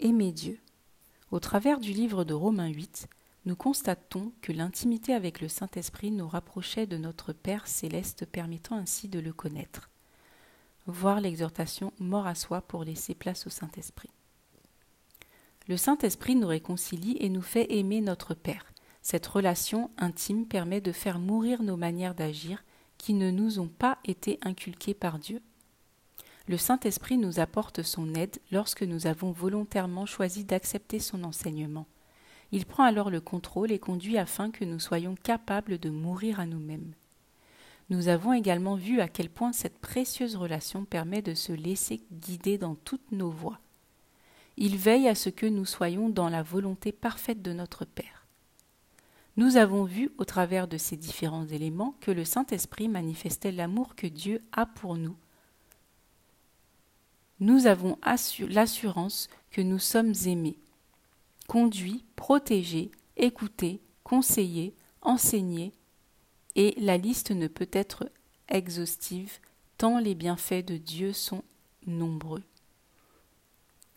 Aimer Dieu. Au travers du livre de Romains 8, nous constatons que l'intimité avec le Saint-Esprit nous rapprochait de notre Père céleste, permettant ainsi de le connaître. Voir l'exhortation Mort à soi pour laisser place au Saint-Esprit. Le Saint-Esprit nous réconcilie et nous fait aimer notre Père. Cette relation intime permet de faire mourir nos manières d'agir qui ne nous ont pas été inculquées par Dieu. Le Saint-Esprit nous apporte son aide lorsque nous avons volontairement choisi d'accepter son enseignement. Il prend alors le contrôle et conduit afin que nous soyons capables de mourir à nous-mêmes. Nous avons également vu à quel point cette précieuse relation permet de se laisser guider dans toutes nos voies. Il veille à ce que nous soyons dans la volonté parfaite de notre Père. Nous avons vu, au travers de ces différents éléments, que le Saint-Esprit manifestait l'amour que Dieu a pour nous. Nous avons l'assurance que nous sommes aimés, conduits, protégés, écoutés, conseillés, enseignés, et la liste ne peut être exhaustive tant les bienfaits de Dieu sont nombreux.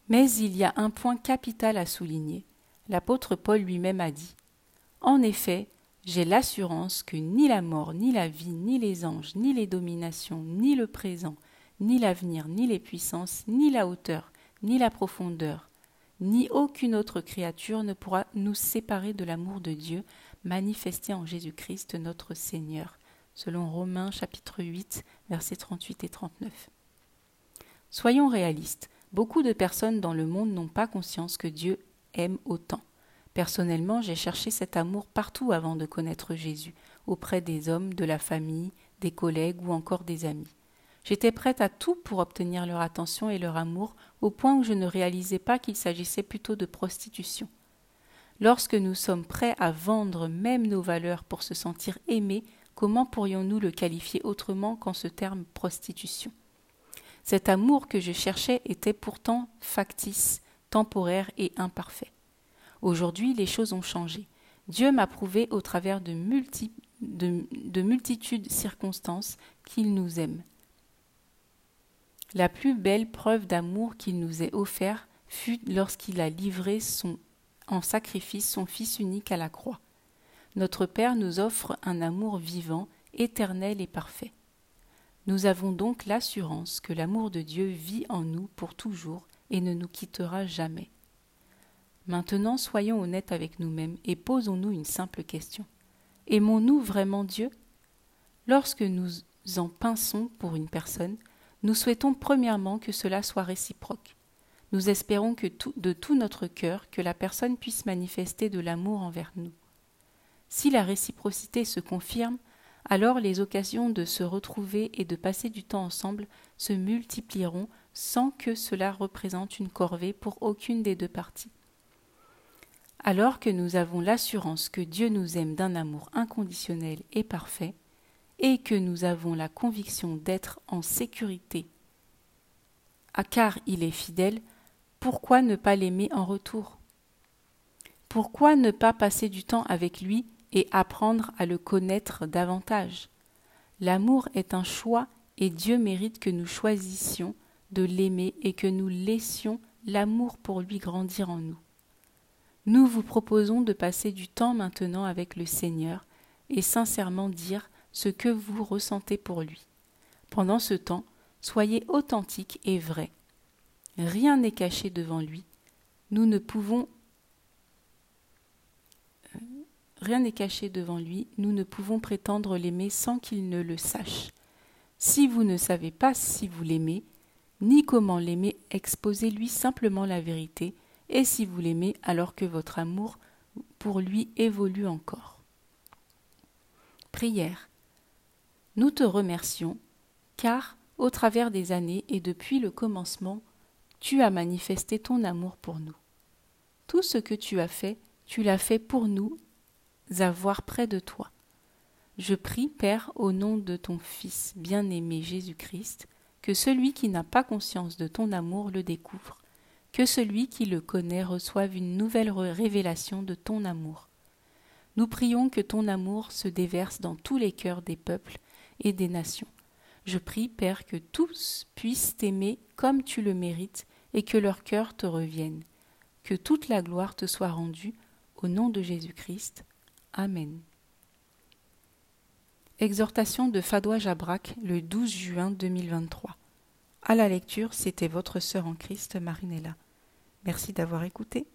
Mais il y a un point capital à souligner. L'apôtre Paul lui-même a dit En effet, j'ai l'assurance que ni la mort, ni la vie, ni les anges, ni les dominations, ni le présent, ni l'avenir, ni les puissances, ni la hauteur, ni la profondeur, ni aucune autre créature ne pourra nous séparer de l'amour de Dieu manifesté en Jésus-Christ notre Seigneur, selon Romains chapitre 8, versets 38 et 39. Soyons réalistes, Beaucoup de personnes dans le monde n'ont pas conscience que Dieu aime autant. Personnellement, j'ai cherché cet amour partout avant de connaître Jésus, auprès des hommes, de la famille, des collègues ou encore des amis. J'étais prête à tout pour obtenir leur attention et leur amour, au point où je ne réalisais pas qu'il s'agissait plutôt de prostitution. Lorsque nous sommes prêts à vendre même nos valeurs pour se sentir aimés, comment pourrions-nous le qualifier autrement qu'en ce terme prostitution? Cet amour que je cherchais était pourtant factice, temporaire et imparfait. Aujourd'hui, les choses ont changé. Dieu m'a prouvé au travers de, de multitudes circonstances qu'il nous aime. La plus belle preuve d'amour qu'il nous ait offert fut lorsqu'il a livré en sacrifice son Fils unique à la croix. Notre Père nous offre un amour vivant, éternel et parfait. Nous avons donc l'assurance que l'amour de Dieu vit en nous pour toujours et ne nous quittera jamais. Maintenant soyons honnêtes avec nous-mêmes et posons-nous une simple question. Aimons-nous vraiment Dieu? Lorsque nous en pinçons pour une personne, nous souhaitons premièrement que cela soit réciproque. Nous espérons que de tout notre cœur que la personne puisse manifester de l'amour envers nous. Si la réciprocité se confirme, alors les occasions de se retrouver et de passer du temps ensemble se multiplieront sans que cela représente une corvée pour aucune des deux parties. Alors que nous avons l'assurance que Dieu nous aime d'un amour inconditionnel et parfait, et que nous avons la conviction d'être en sécurité, ah, car il est fidèle, pourquoi ne pas l'aimer en retour? Pourquoi ne pas passer du temps avec lui et apprendre à le connaître davantage? L'amour est un choix et Dieu mérite que nous choisissions de l'aimer et que nous laissions l'amour pour lui grandir en nous. Nous vous proposons de passer du temps maintenant avec le Seigneur et sincèrement dire ce que vous ressentez pour lui. Pendant ce temps, soyez authentiques et vrais. Rien n'est caché devant lui. Nous ne pouvons Rien n'est caché devant lui, nous ne pouvons prétendre l'aimer sans qu'il ne le sache. Si vous ne savez pas si vous l'aimez, ni comment l'aimer, exposez-lui simplement la vérité, et si vous l'aimez alors que votre amour pour lui évolue encore. Prière. Nous te remercions, car, au travers des années et depuis le commencement, tu as manifesté ton amour pour nous. Tout ce que tu as fait, tu l'as fait pour nous avoir près de toi. Je prie, Père, au nom de ton Fils bien-aimé Jésus-Christ, que celui qui n'a pas conscience de ton amour le découvre, que celui qui le connaît reçoive une nouvelle révélation de ton amour. Nous prions que ton amour se déverse dans tous les cœurs des peuples et des nations. Je prie, Père, que tous puissent t'aimer comme tu le mérites et que leur cœur te revienne. que toute la gloire te soit rendue, au nom de Jésus-Christ. Amen. Exhortation de Fadoua Jabrak le 12 juin 2023. À la lecture, c'était votre sœur en Christ, Marinella. Merci d'avoir écouté.